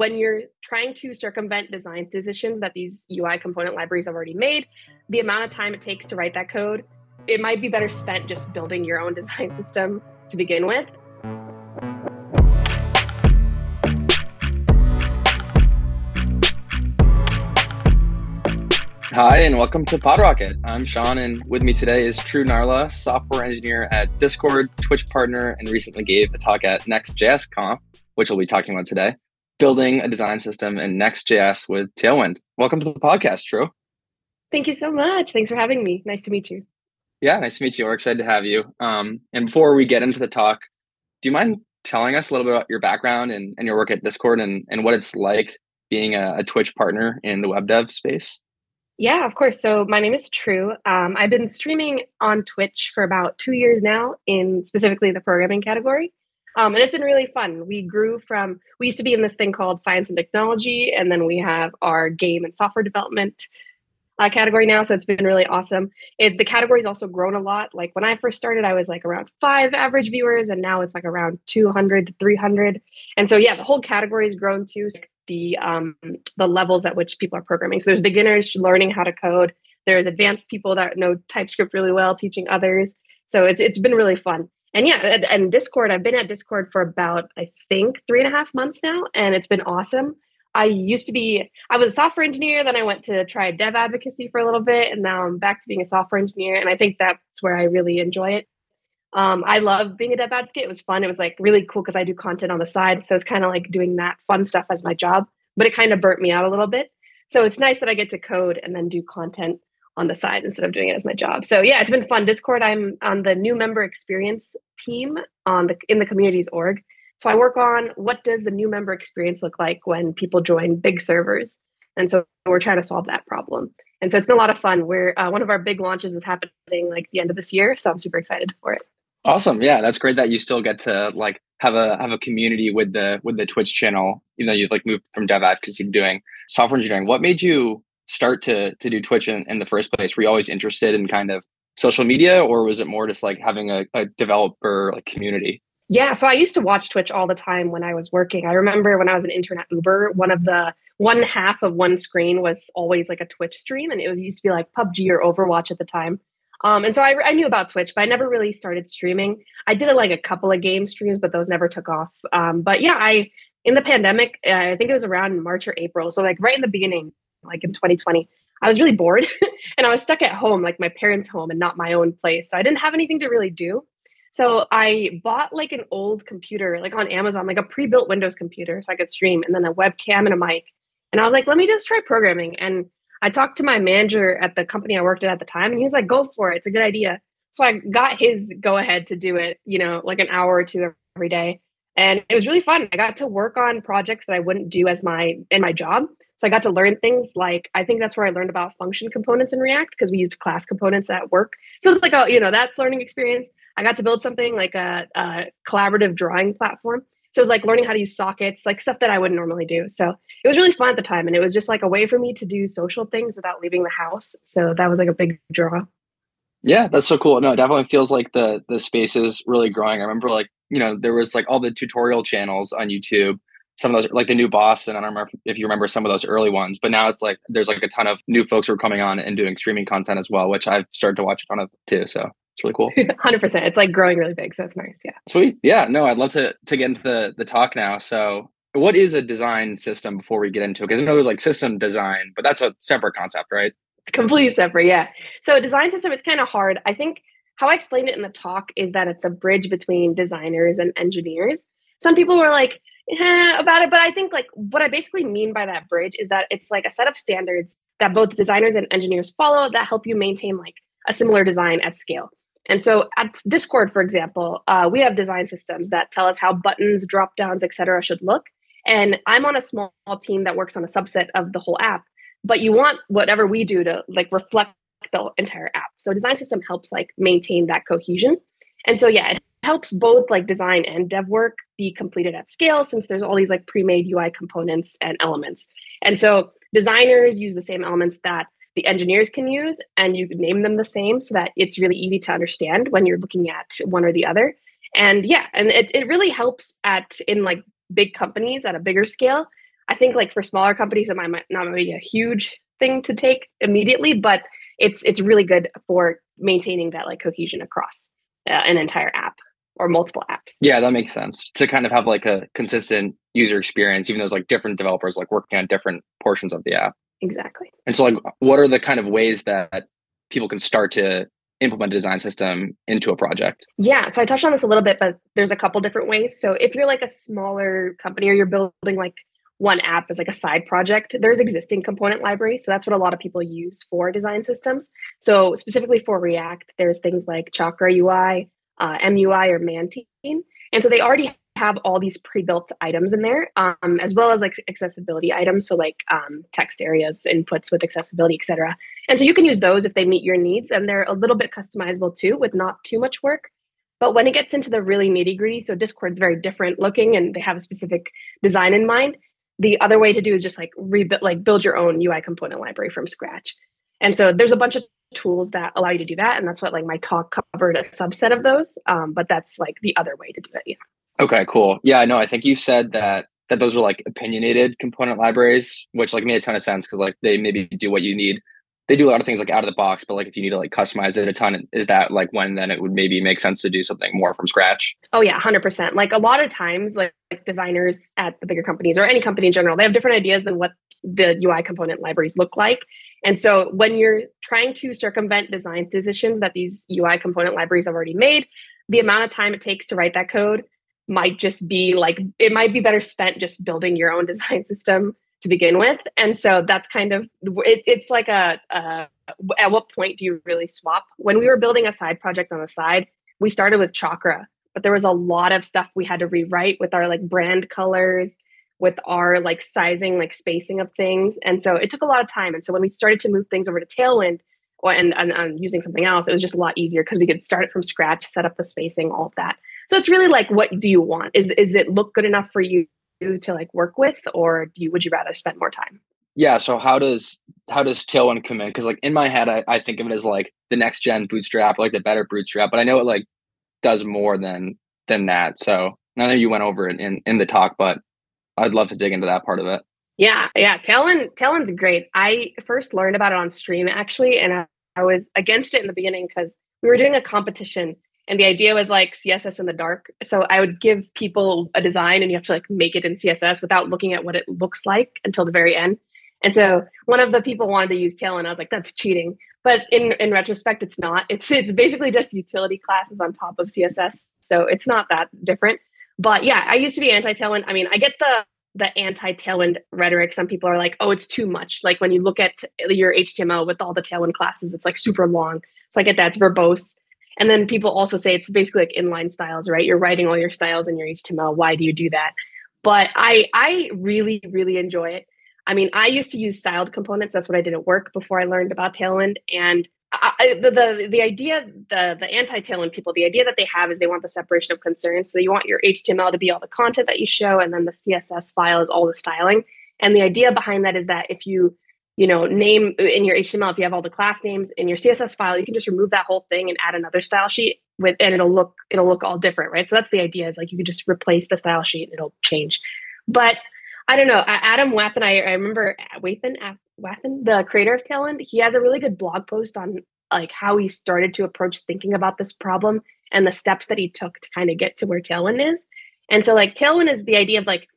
when you're trying to circumvent design decisions that these UI component libraries have already made, the amount of time it takes to write that code, it might be better spent just building your own design system to begin with. Hi, and welcome to PodRocket. I'm Sean, and with me today is Tru Narla, software engineer at Discord, Twitch partner, and recently gave a talk at Next.js Conf, which we'll be talking about today, building a design system in Next.js with Tailwind. Welcome to the podcast, Tru. Thank you so much. Thanks for having me. Nice to meet you. Yeah, nice to meet you. We're excited to have you. Um, and before we get into the talk, do you mind telling us a little bit about your background and, and your work at Discord and, and what it's like being a, a Twitch partner in the web dev space? Yeah, of course. So my name is Tru. Um, I've been streaming on Twitch for about two years now, in specifically the programming category. Um, and it's been really fun. We grew from, we used to be in this thing called science and technology, and then we have our game and software development uh, category now. So it's been really awesome. It, the category's also grown a lot. Like when I first started, I was like around five average viewers, and now it's like around 200 to 300. And so, yeah, the whole category has grown too the um, the levels at which people are programming. So there's beginners learning how to code. There's advanced people that know TypeScript really well, teaching others. So it's it's been really fun. And yeah, and, Discord, I've been at Discord for about I think three and a half months now, and it's been awesome. I used to be I was a software engineer, then I went to try dev advocacy for a little bit, and now I'm back to being a software engineer. And I think that's where I really enjoy it. Um, I love being a dev advocate. It was fun. It was like really cool because I do content on the side. So it's kind of like doing that fun stuff as my job, but it kind of burnt me out a little bit. So it's nice that I get to code and then do content on the side instead of doing it as my job. So yeah, it's been fun. Discord, I'm on the new member experience team on the in the communities org. So I work on what does the new member experience look like when people join big servers, and so we're trying to solve that problem. And so it's been a lot of fun. We're uh, one of our big launches is happening like the end of this year, so I'm super excited for it. Awesome. Yeah, that's great that you still get to like have a have a community with the with the Twitch channel, even though you've like moved from dev advocacy to doing software engineering. What made you start to to do Twitch in, in the first place? Were you always interested in kind of social media or was it more just like having a, a developer like community? Yeah, so I used to watch Twitch all the time when I was working. I remember when I was an intern at Uber, one of the one half of one screen was always like a Twitch stream, and it was used to be like PUBG or Overwatch at the time. Um, and so I, I, knew about Twitch, but I never really started streaming. I did like a couple of game streams, but those never took off. Um, but yeah, I in the pandemic, I think it was around March or April, so like right in the beginning, like in 2020, I was really bored, and I was stuck at home, like my parents' home, and not my own place. So I didn't have anything to really do. So I bought like an old computer, like on Amazon, like a pre-built Windows computer, so I could stream, and then a webcam and a mic. And I was like, let me just try programming. And I talked to my manager at the company I worked at at the time, and he was like, "Go for it. It's a good idea." So I got his go ahead to do it. You know, like an hour or two every day, and it was really fun. I got to work on projects that I wouldn't do as my in my job. So I got to learn things like I think that's where I learned about function components in React because we used class components at work. So it's like a you know that's learning experience. I got to build something like a, a collaborative drawing platform so it was like learning how to use sockets, like stuff that I wouldn't normally do. So it was really fun at the time. And it was just like a way for me to do social things without leaving the house. So that was like a big draw. Yeah, that's so cool. No, it definitely feels like the the space is really growing. I remember like, you know, there was like all the tutorial channels on YouTube. Some of those like thenewboston, and I don't remember if you remember some of those early ones, but now it's like there's like a ton of new folks who are coming on and doing streaming content as well, which I've started to watch a ton of too. So it's really cool. Hundred percent. It's like growing really big, so it's nice. Yeah. Sweet. Yeah. No, I'd love to to get into the the talk now. So, what is a design system before we get into it? Because I know there's like system design, but that's a separate concept, right? It's completely separate. Yeah. So, a design system, it's kind of hard. I think how I explained it in the talk is that it's a bridge between designers and engineers. Some people were like, about it, but I think like what I basically mean by that bridge is that it's like a set of standards that both designers and engineers follow that help you maintain like a similar design at scale. And so at Discord, for example, uh, we have design systems that tell us how buttons, drop downs, etc., should look. And I'm on a small team that works on a subset of the whole app. But you want whatever we do to like reflect the entire app. So design system helps like maintain that cohesion. And so yeah, it helps both like design and dev work be completed at scale since there's all these like pre-made UI components and elements. And so designers use the same elements that the engineers can use and you name them the same so that it's really easy to understand when you're looking at one or the other. And yeah and it, it really helps at in like big companies at a bigger scale. I think like for smaller companies, it might not be a huge thing to take immediately, but it's it's really good for maintaining that like cohesion across uh, an entire app or multiple apps. Yeah, that makes sense to kind of have like a consistent user experience, even though there's like different developers like working on different portions of the app. Exactly. And so, like, what are the kind of ways that people can start to implement a design system into a project? Yeah, so I touched on this a little bit, but there's a couple different ways. So if you're like a smaller company or you're building like one app as like a side project, there's existing component library. So that's what a lot of people use for design systems. So specifically for React, there's things like Chakra UI, uh, MUI, or Mantine. And so they already have all these pre-built items in there, um, as well as like accessibility items, so like um, text areas, inputs with accessibility, etc. And so you can use those if they meet your needs, and they're a little bit customizable too, with not too much work. But when it gets into the really nitty gritty, so Discord's very different looking, and they have a specific design in mind. The other way to do is just like rebuild, like build your own UI component library from scratch. And so there's a bunch of tools that allow you to do that, and that's what like my talk covered a subset of those. Um, but that's like the other way to do it. Yeah. Okay, cool. Yeah, no, I think you said that that those were like opinionated component libraries, which like made a ton of sense because like they maybe do what you need. They do a lot of things like out of the box, but like if you need to like customize it a ton, is that like when then it would maybe make sense to do something more from scratch? Oh yeah, hundred percent. Like a lot of times, like, like designers at the bigger companies or any company in general, they have different ideas than what the UI component libraries look like. And so when you're trying to circumvent design decisions that these UI component libraries have already made, the amount of time it takes to write that code might just be like it might be better spent just building your own design system to begin with. And so that's kind of it, it's like a, a at what point do you really swap? When we were building a side project on the side we started with chakra but there was a lot of stuff we had to rewrite with our like brand colors with our like sizing like spacing of things and so it took a lot of time and so when we started to move things over to tailwind and, and, and using something else it was just a lot easier because we could start it from scratch set up the spacing all of that so it's really like, what do you want? Is is it look good enough for you to like work with, or do you would you rather spend more time? Yeah. So how does how does Tailwind come in? Because like in my head, I, I think of it as like the next gen Bootstrap, like the better Bootstrap, but I know it like does more than than that. So I know you went over it in in the talk, but I'd love to dig into that part of it. Yeah, yeah. Tailwind Tailwind's great. I first learned about it on stream actually, and I, I was against it in the beginning because we were doing a competition and the idea was like css in the dark so i would give people a design and you have to like make it in css without looking at what it looks like until the very end and so one of the people wanted to use tail i was like that's cheating but in in retrospect it's not it's it's basically just utility classes on top of css so it's not that different but yeah i used to be anti tailwind i mean i get the the anti tailwind rhetoric some people are like oh it's too much like when you look at your html with all the tailwind classes it's like super long so i get that it's verbose and then people also say it's basically like inline styles, right? You're writing all your styles in your HTML. Why do you do that? But I I really really enjoy it. I mean, I used to use styled components. That's what I did at work before I learned about Tailwind. And I, the, the the idea, the the anti Tailwind people, the idea that they have is they want the separation of concerns. So you want your HTML to be all the content that you show, and then the CSS file is all the styling. And the idea behind that is that if you you know, name in your HTML, if you have all the class names in your CSS file, you can just remove that whole thing and add another style sheet with, and it'll look, it'll look all different, right? So that's the idea is like you can just replace the style sheet and it'll change. But I don't know, Adam Wathan, I, I remember Wathan, Wathan, the creator of Tailwind, he has a really good blog post on like how he started to approach thinking about this problem and the steps that he took to kind of get to where Tailwind is. And so like Tailwind is the idea of like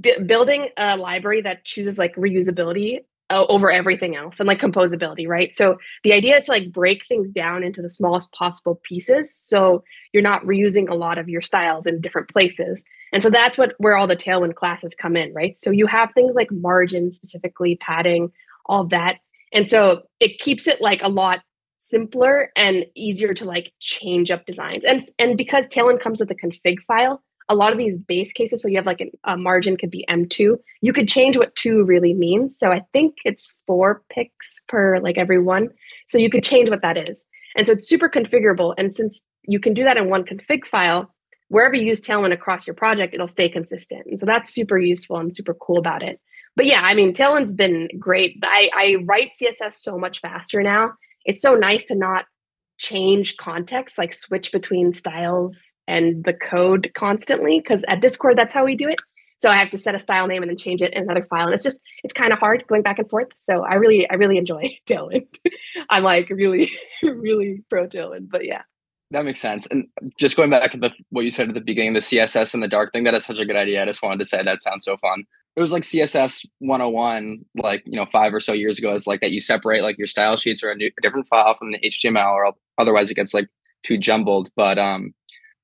b- building a library that chooses like reusability uh, over everything else and like composability, right? So the idea is to like break things down into the smallest possible pieces so you're not reusing a lot of your styles in different places. And so that's what where all the tailwind classes come in, right? So you have things like margin specifically, padding, all that. And so it keeps it like a lot simpler and easier to like change up designs. And and because Tailwind comes with a config file, a lot of these base cases, so you have like an, a margin could be M2, you could change what two really means. So I think it's four picks per like every one. So you could change what that is. And so it's super configurable. And since you can do that in one config file, wherever you use Tailwind across your project, it'll stay consistent. And so that's super useful and super cool about it. But yeah, I mean, Tailwind's been great. I, I write CSS so much faster now. It's so nice to not change context, like switch between styles and the code constantly. Because at Discord, that's how we do it. So I have to set a style name and then change it in another file. And it's just, it's kind of hard going back and forth. So I really, I really enjoy Tailwind. I'm like really, really pro Tailwind, but yeah. That makes sense. And just going back to the what you said at the beginning, the CSS and the dark thing, that is such a good idea. I just wanted to say that sounds so fun. It was like CSS 101, like, you know, five or so years ago, is like that you separate like your style sheets or a, new, a different file from the HTML or otherwise it gets like too jumbled. But um,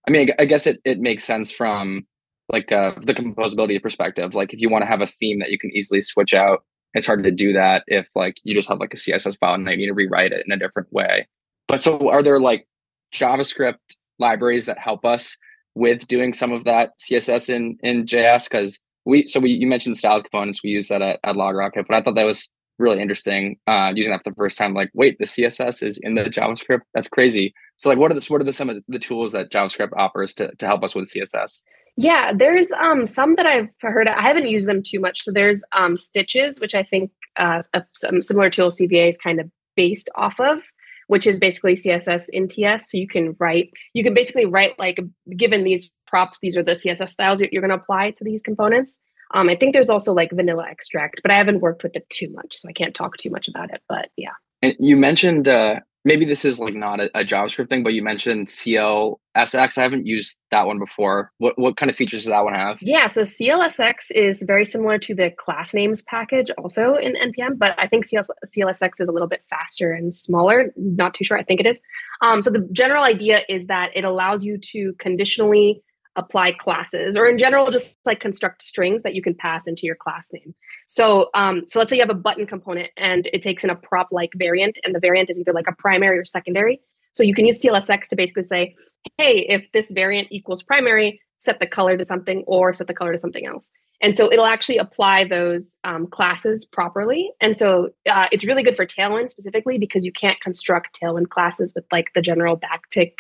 I mean, I guess it, it makes sense from like uh, the composability perspective. Like if you want to have a theme that you can easily switch out, it's hard to do that if like you just have like a CSS file and you need to rewrite it in a different way. But so are there like JavaScript libraries that help us with doing some of that CSS in in JS? Because we so we you mentioned style components, we use that at, at LogRocket, but I thought that was really interesting uh, using that for the first time. Like, wait, the CSS is in the JavaScript. That's crazy. So, like, what are the what are the some of the tools that JavaScript offers to to help us with CSS? Yeah, there's um some that I've heard. I haven't used them too much. So there's um Stitches, which I think uh, a, some similar tool CVA is kind of based off of, which is basically CSS in TS. So you can write, you can basically write like given these props, these are the CSS styles that you're going to apply to these components. Um, I think there's also like vanilla extract, but I haven't worked with it too much, so I can't talk too much about it. But yeah. And you mentioned uh, maybe this is like not a, a, JavaScript thing, but you mentioned CLSX. I haven't used that one before. What what kind of features does that one have? Yeah, so CLSX is very similar to the class names package also in npm, but I think CLS, CLSX is a little bit faster and smaller. Not too sure. I think it is. Um, so the general idea is that it allows you to conditionally apply classes or in general just like construct strings that you can pass into your class name. So um, so let's say you have a button component and it takes in a prop like variant and the variant is either like a primary or secondary. So you can use clsx to basically say hey if this variant equals primary set the color to something or set the color to something else. And so it'll actually apply those um, classes properly. And so uh, it's really good for tailwind specifically because you can't construct tailwind classes with like the general backtick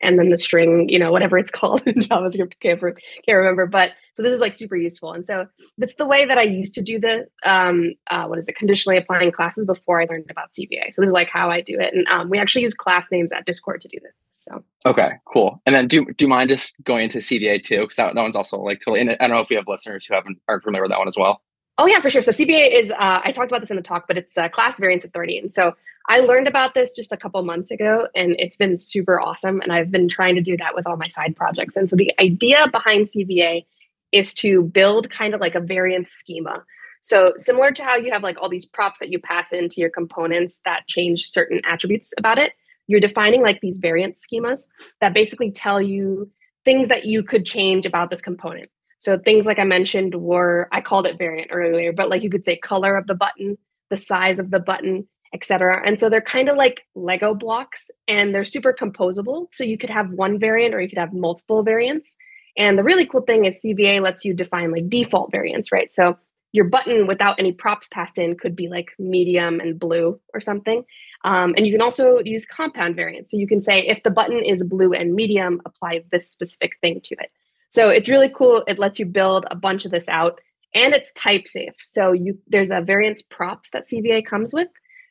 and then the string, you know, whatever it's called in JavaScript, can't, can't remember. But so this is like super useful. And so that's the way that I used to do the, um, uh, what is it, conditionally applying classes before I learned about CVA. So this is like how I do it. And um, we actually use class names at Discord to do this. So. Okay, cool. And then do, do you mind just going into CVA too? Because that, that one's also like totally, and I don't know if we have listeners who haven't, aren't familiar with that one as well. Oh yeah, for sure. So CVA is uh, I talked about this in the talk, but it's uh, class variance authority, and so I learned about this just a couple months ago, and it's been super awesome. And I've been trying to do that with all my side projects. And so the idea behind CVA is to build kind of like a variance schema. So similar to how you have like all these props that you pass into your components that change certain attributes about it, you're defining like these variance schemas that basically tell you things that you could change about this component. So things like I mentioned were I called it variant earlier, but like you could say color of the button, the size of the button, etc. And so they're kind of like Lego blocks and they're super composable. So you could have one variant or you could have multiple variants. And the really cool thing is CVA lets you define like default variants, right? So your button without any props passed in could be like medium and blue or something. Um, and you can also use compound variants. So you can say if the button is blue and medium, apply this specific thing to it. So it's really cool. It lets you build a bunch of this out and it's type safe. So you there's a variance props that CVA comes with.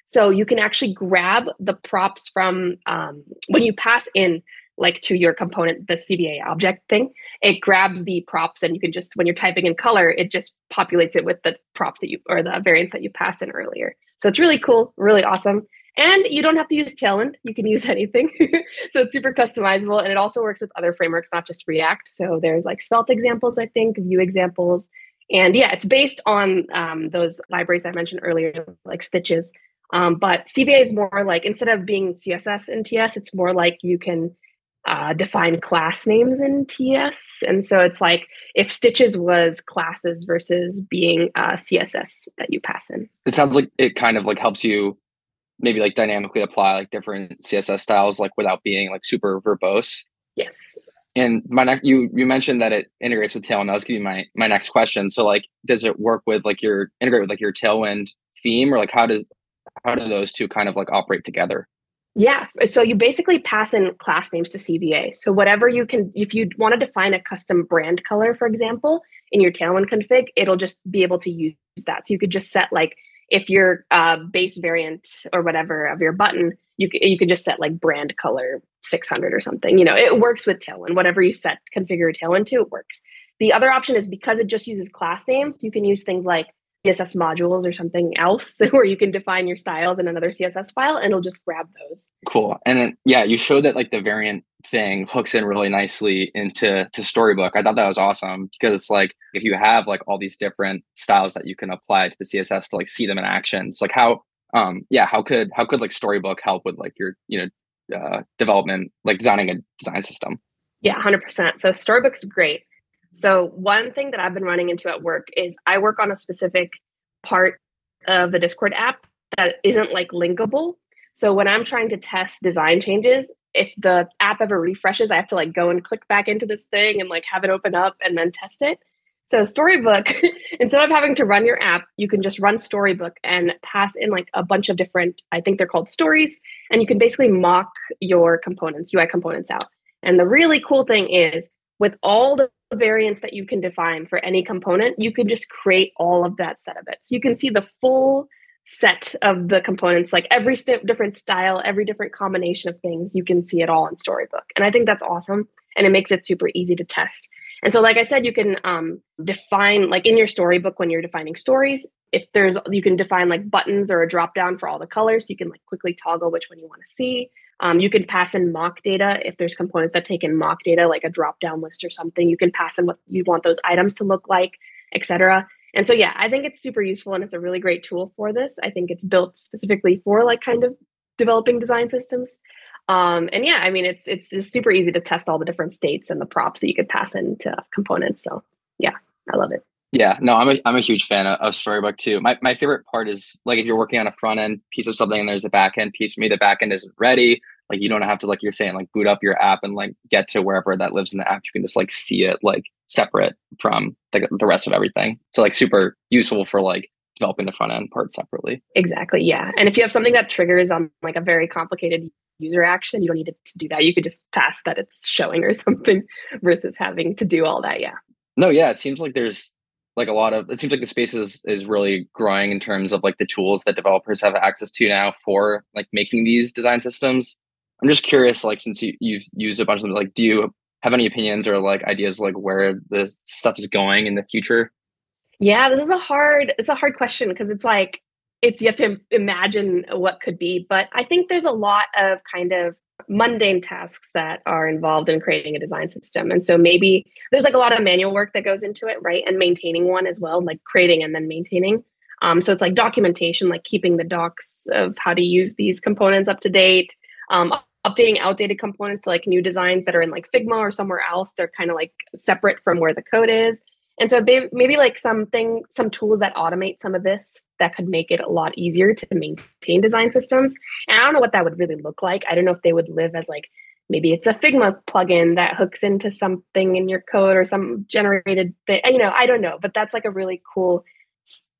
So you can actually grab the props from um, when you pass in like to your component, the CVA object thing, it grabs the props and you can just, when you're typing in color, it just populates it with the props that you, or the variants that you passed in earlier. So it's really cool, really awesome. And you don't have to use Tailwind. You can use anything. so it's super customizable. And it also works with other frameworks, not just React. So there's like Svelte examples, I think, Vue examples. And yeah, it's based on um, those libraries I mentioned earlier, like Stitches. Um, but CVA is more like, instead of being CSS in TS, it's more like you can uh, define class names in TS. And so it's like if Stitches was classes versus being uh, CSS that you pass in. It sounds like it kind of like helps you maybe like dynamically apply like different css styles like without being like super verbose. Yes. And my next you you mentioned that it integrates with tailwind. That was gonna be my my next question. So like does it work with like your integrate with like your tailwind theme? Or like how does how do those two kind of like operate together yeah so you basically pass in class names to cva so whatever you can if you want to define a custom brand color for example in your tailwind config it'll just be able to use that so you could just set like if your uh, base variant or whatever of your button, you you can just set like brand color 600 or something. You know, it works with Tailwind. Whatever you set configure Tailwind to, it works. The other option is because it just uses class names, you can use things like CSS modules or something else where you can define your styles in another CSS file and it'll just grab those. Cool. And then yeah, you showed that like the variant thing hooks in really nicely into to Storybook. I thought that was awesome because like if you have like all these different styles that you can apply to the CSS to like see them in actions, like how um yeah, how could how could like Storybook help with like your, you know, uh development, like designing a design system? Yeah, 100%. So Storybook's great. So, one thing that I've been running into at work is I work on a specific part of the Discord app that isn't like linkable. So, when I'm trying to test design changes, if the app ever refreshes, I have to like go and click back into this thing and like have it open up and then test it. So, Storybook, instead of having to run your app, you can just run Storybook and pass in like a bunch of different, I think they're called stories, and you can basically mock your components, UI components out. And the really cool thing is, with all the variants that you can define for any component, you can just create all of that set of it. So you can see the full set of the components, like every st- different style, every different combination of things, you can see it all in Storybook. And I think that's awesome. And it makes it super easy to test. And so, like I said, you can um, define, like in your storybook, when you're defining stories, if there's, you can define like buttons or a drop down for all the colors. So you can like quickly toggle which one you want to see. Um, you can pass in mock data if there's components that take in mock data, like a drop down list or something. You can pass in what you want those items to look like, etc. And so, yeah, I think it's super useful and it's a really great tool for this. I think it's built specifically for like kind of developing design systems. Um, and yeah, I mean, it's it's super easy to test all the different states and the props that you could pass into components. So yeah, I love it. Yeah, no, I'm a I'm a huge fan of, of, Storybook too. My my favorite part is like if you're working on a front end piece of something and there's a back end piece. For me, the back end isn't ready. Like you don't have to like you're saying like boot up your app and like get to wherever that lives in the app. You can just like see it like separate from the the rest of everything. So like super useful for like developing the front end part separately. Exactly. Yeah. And if you have something that triggers on like a very complicated user action, you don't need to do that. You could just pass that it's showing or something versus having to do all that. Yeah. No, yeah. It seems like there's like a lot of it seems like the space is is really growing in terms of like the tools that developers have access to now for like making these design systems i'm just curious like since you you've used a bunch of them like do you have any opinions or like ideas like where the stuff is going in the future yeah this is a hard it's a hard question because it's like it's you have to imagine what could be but i think there's a lot of kind of mundane tasks that are involved in creating a design system. And so maybe there's like a lot of manual work that goes into it, right? And maintaining one as well, like creating and then maintaining. Um, so it's like documentation, like keeping the docs of how to use these components up to date, um, updating outdated components to like new designs that are in like Figma or somewhere else. They're kind of like separate from where the code is. And so maybe like something, some tools that automate some of this that could make it a lot easier to maintain design systems. And I don't know what that would really look like. I don't know if they would live as like maybe it's a Figma plugin that hooks into something in your code or some generated thing. You know, I don't know, but that's like a really cool,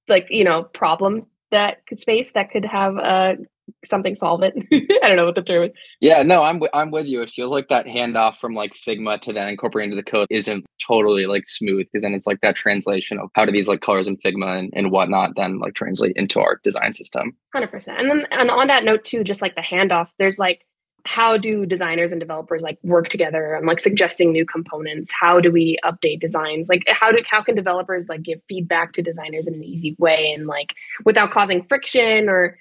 like you know, problem that could space that could have a something solve it. I don't know what the term is. Yeah, no, I'm w- I'm with you. It feels like that handoff from like Figma to then incorporating into the code isn't totally like smooth because then it's like that translation of how do these like colors in Figma and, and whatnot then like translate into our design system. Hundred percent. And then and on that note too, just like the handoff, there's like how do designers and developers like work together and like suggesting new components how do we update designs like how do how can developers like give feedback to designers in an easy way and like without causing friction or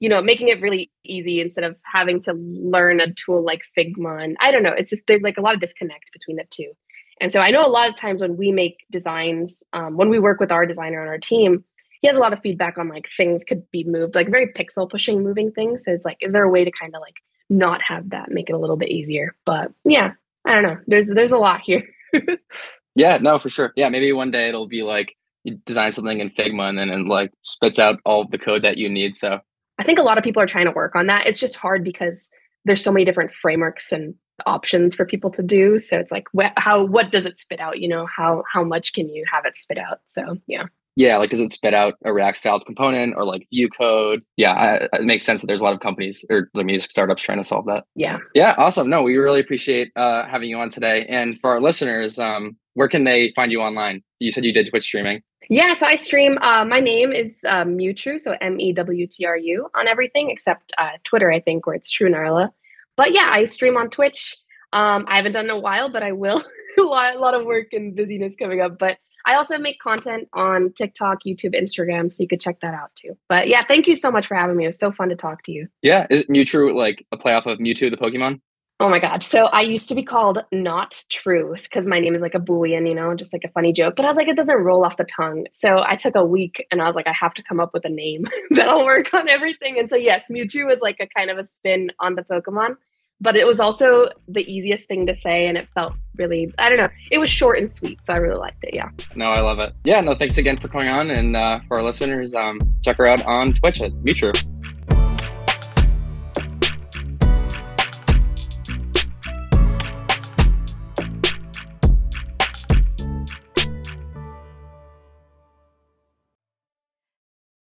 you know, making it really easy instead of having to learn a tool like Figma. And I don't know, it's just there's like a lot of disconnect between the two. And so I know a lot of times when we make designs, um, when we work with our designer on our team, he has a lot of feedback on like things could be moved, like very pixel pushing moving things. So it's like, is there a way to kind of like not have that, make it a little bit easier? But yeah, I don't know. There's there's a lot here. yeah, no, for sure. Yeah, maybe one day it'll be like you design something in Figma and then it like spits out all of the code that you need. So I think a lot of people are trying to work on that. It's just hard because there's so many different frameworks and options for people to do. So it's like, wh- how what does it spit out? You know, how how much can you have it spit out? So yeah. Yeah, like does it spit out a React styled component or like Vue code? Yeah, I, it makes sense that there's a lot of companies or the music startups trying to solve that. Yeah. Yeah, awesome. No, we really appreciate uh, having you on today. And for our listeners, um, where can they find you online? You said you did Twitch streaming. Yeah, so I stream. Uh, my name is uh, Mewtru, so M E W T R U on everything except uh, Twitter, I think, where it's Tru Narla. But yeah, I stream on Twitch. Um, I haven't done in a while, but I will. a lot, a lot of work and busyness coming up. But I also make content on TikTok, YouTube, Instagram, so you could check that out too. But yeah, thank you so much for having me. It was so fun to talk to you. Yeah, is Mewtru like a play off of Mewtwo the Pokemon? Oh my god! So I used to be called not true because my name is like a boolean, you know, just like a funny joke. But I was like, it doesn't roll off the tongue. So I took a week and I was like, I have to come up with a name that'll work on everything. And so yes, Mewtru was like a kind of a spin on the Pokemon but it was also the easiest thing to say and it felt really i don't know it was short and sweet so i really liked it yeah no i love it yeah no thanks again for coming on and uh, for our listeners um, check her out on twitch at Mewtru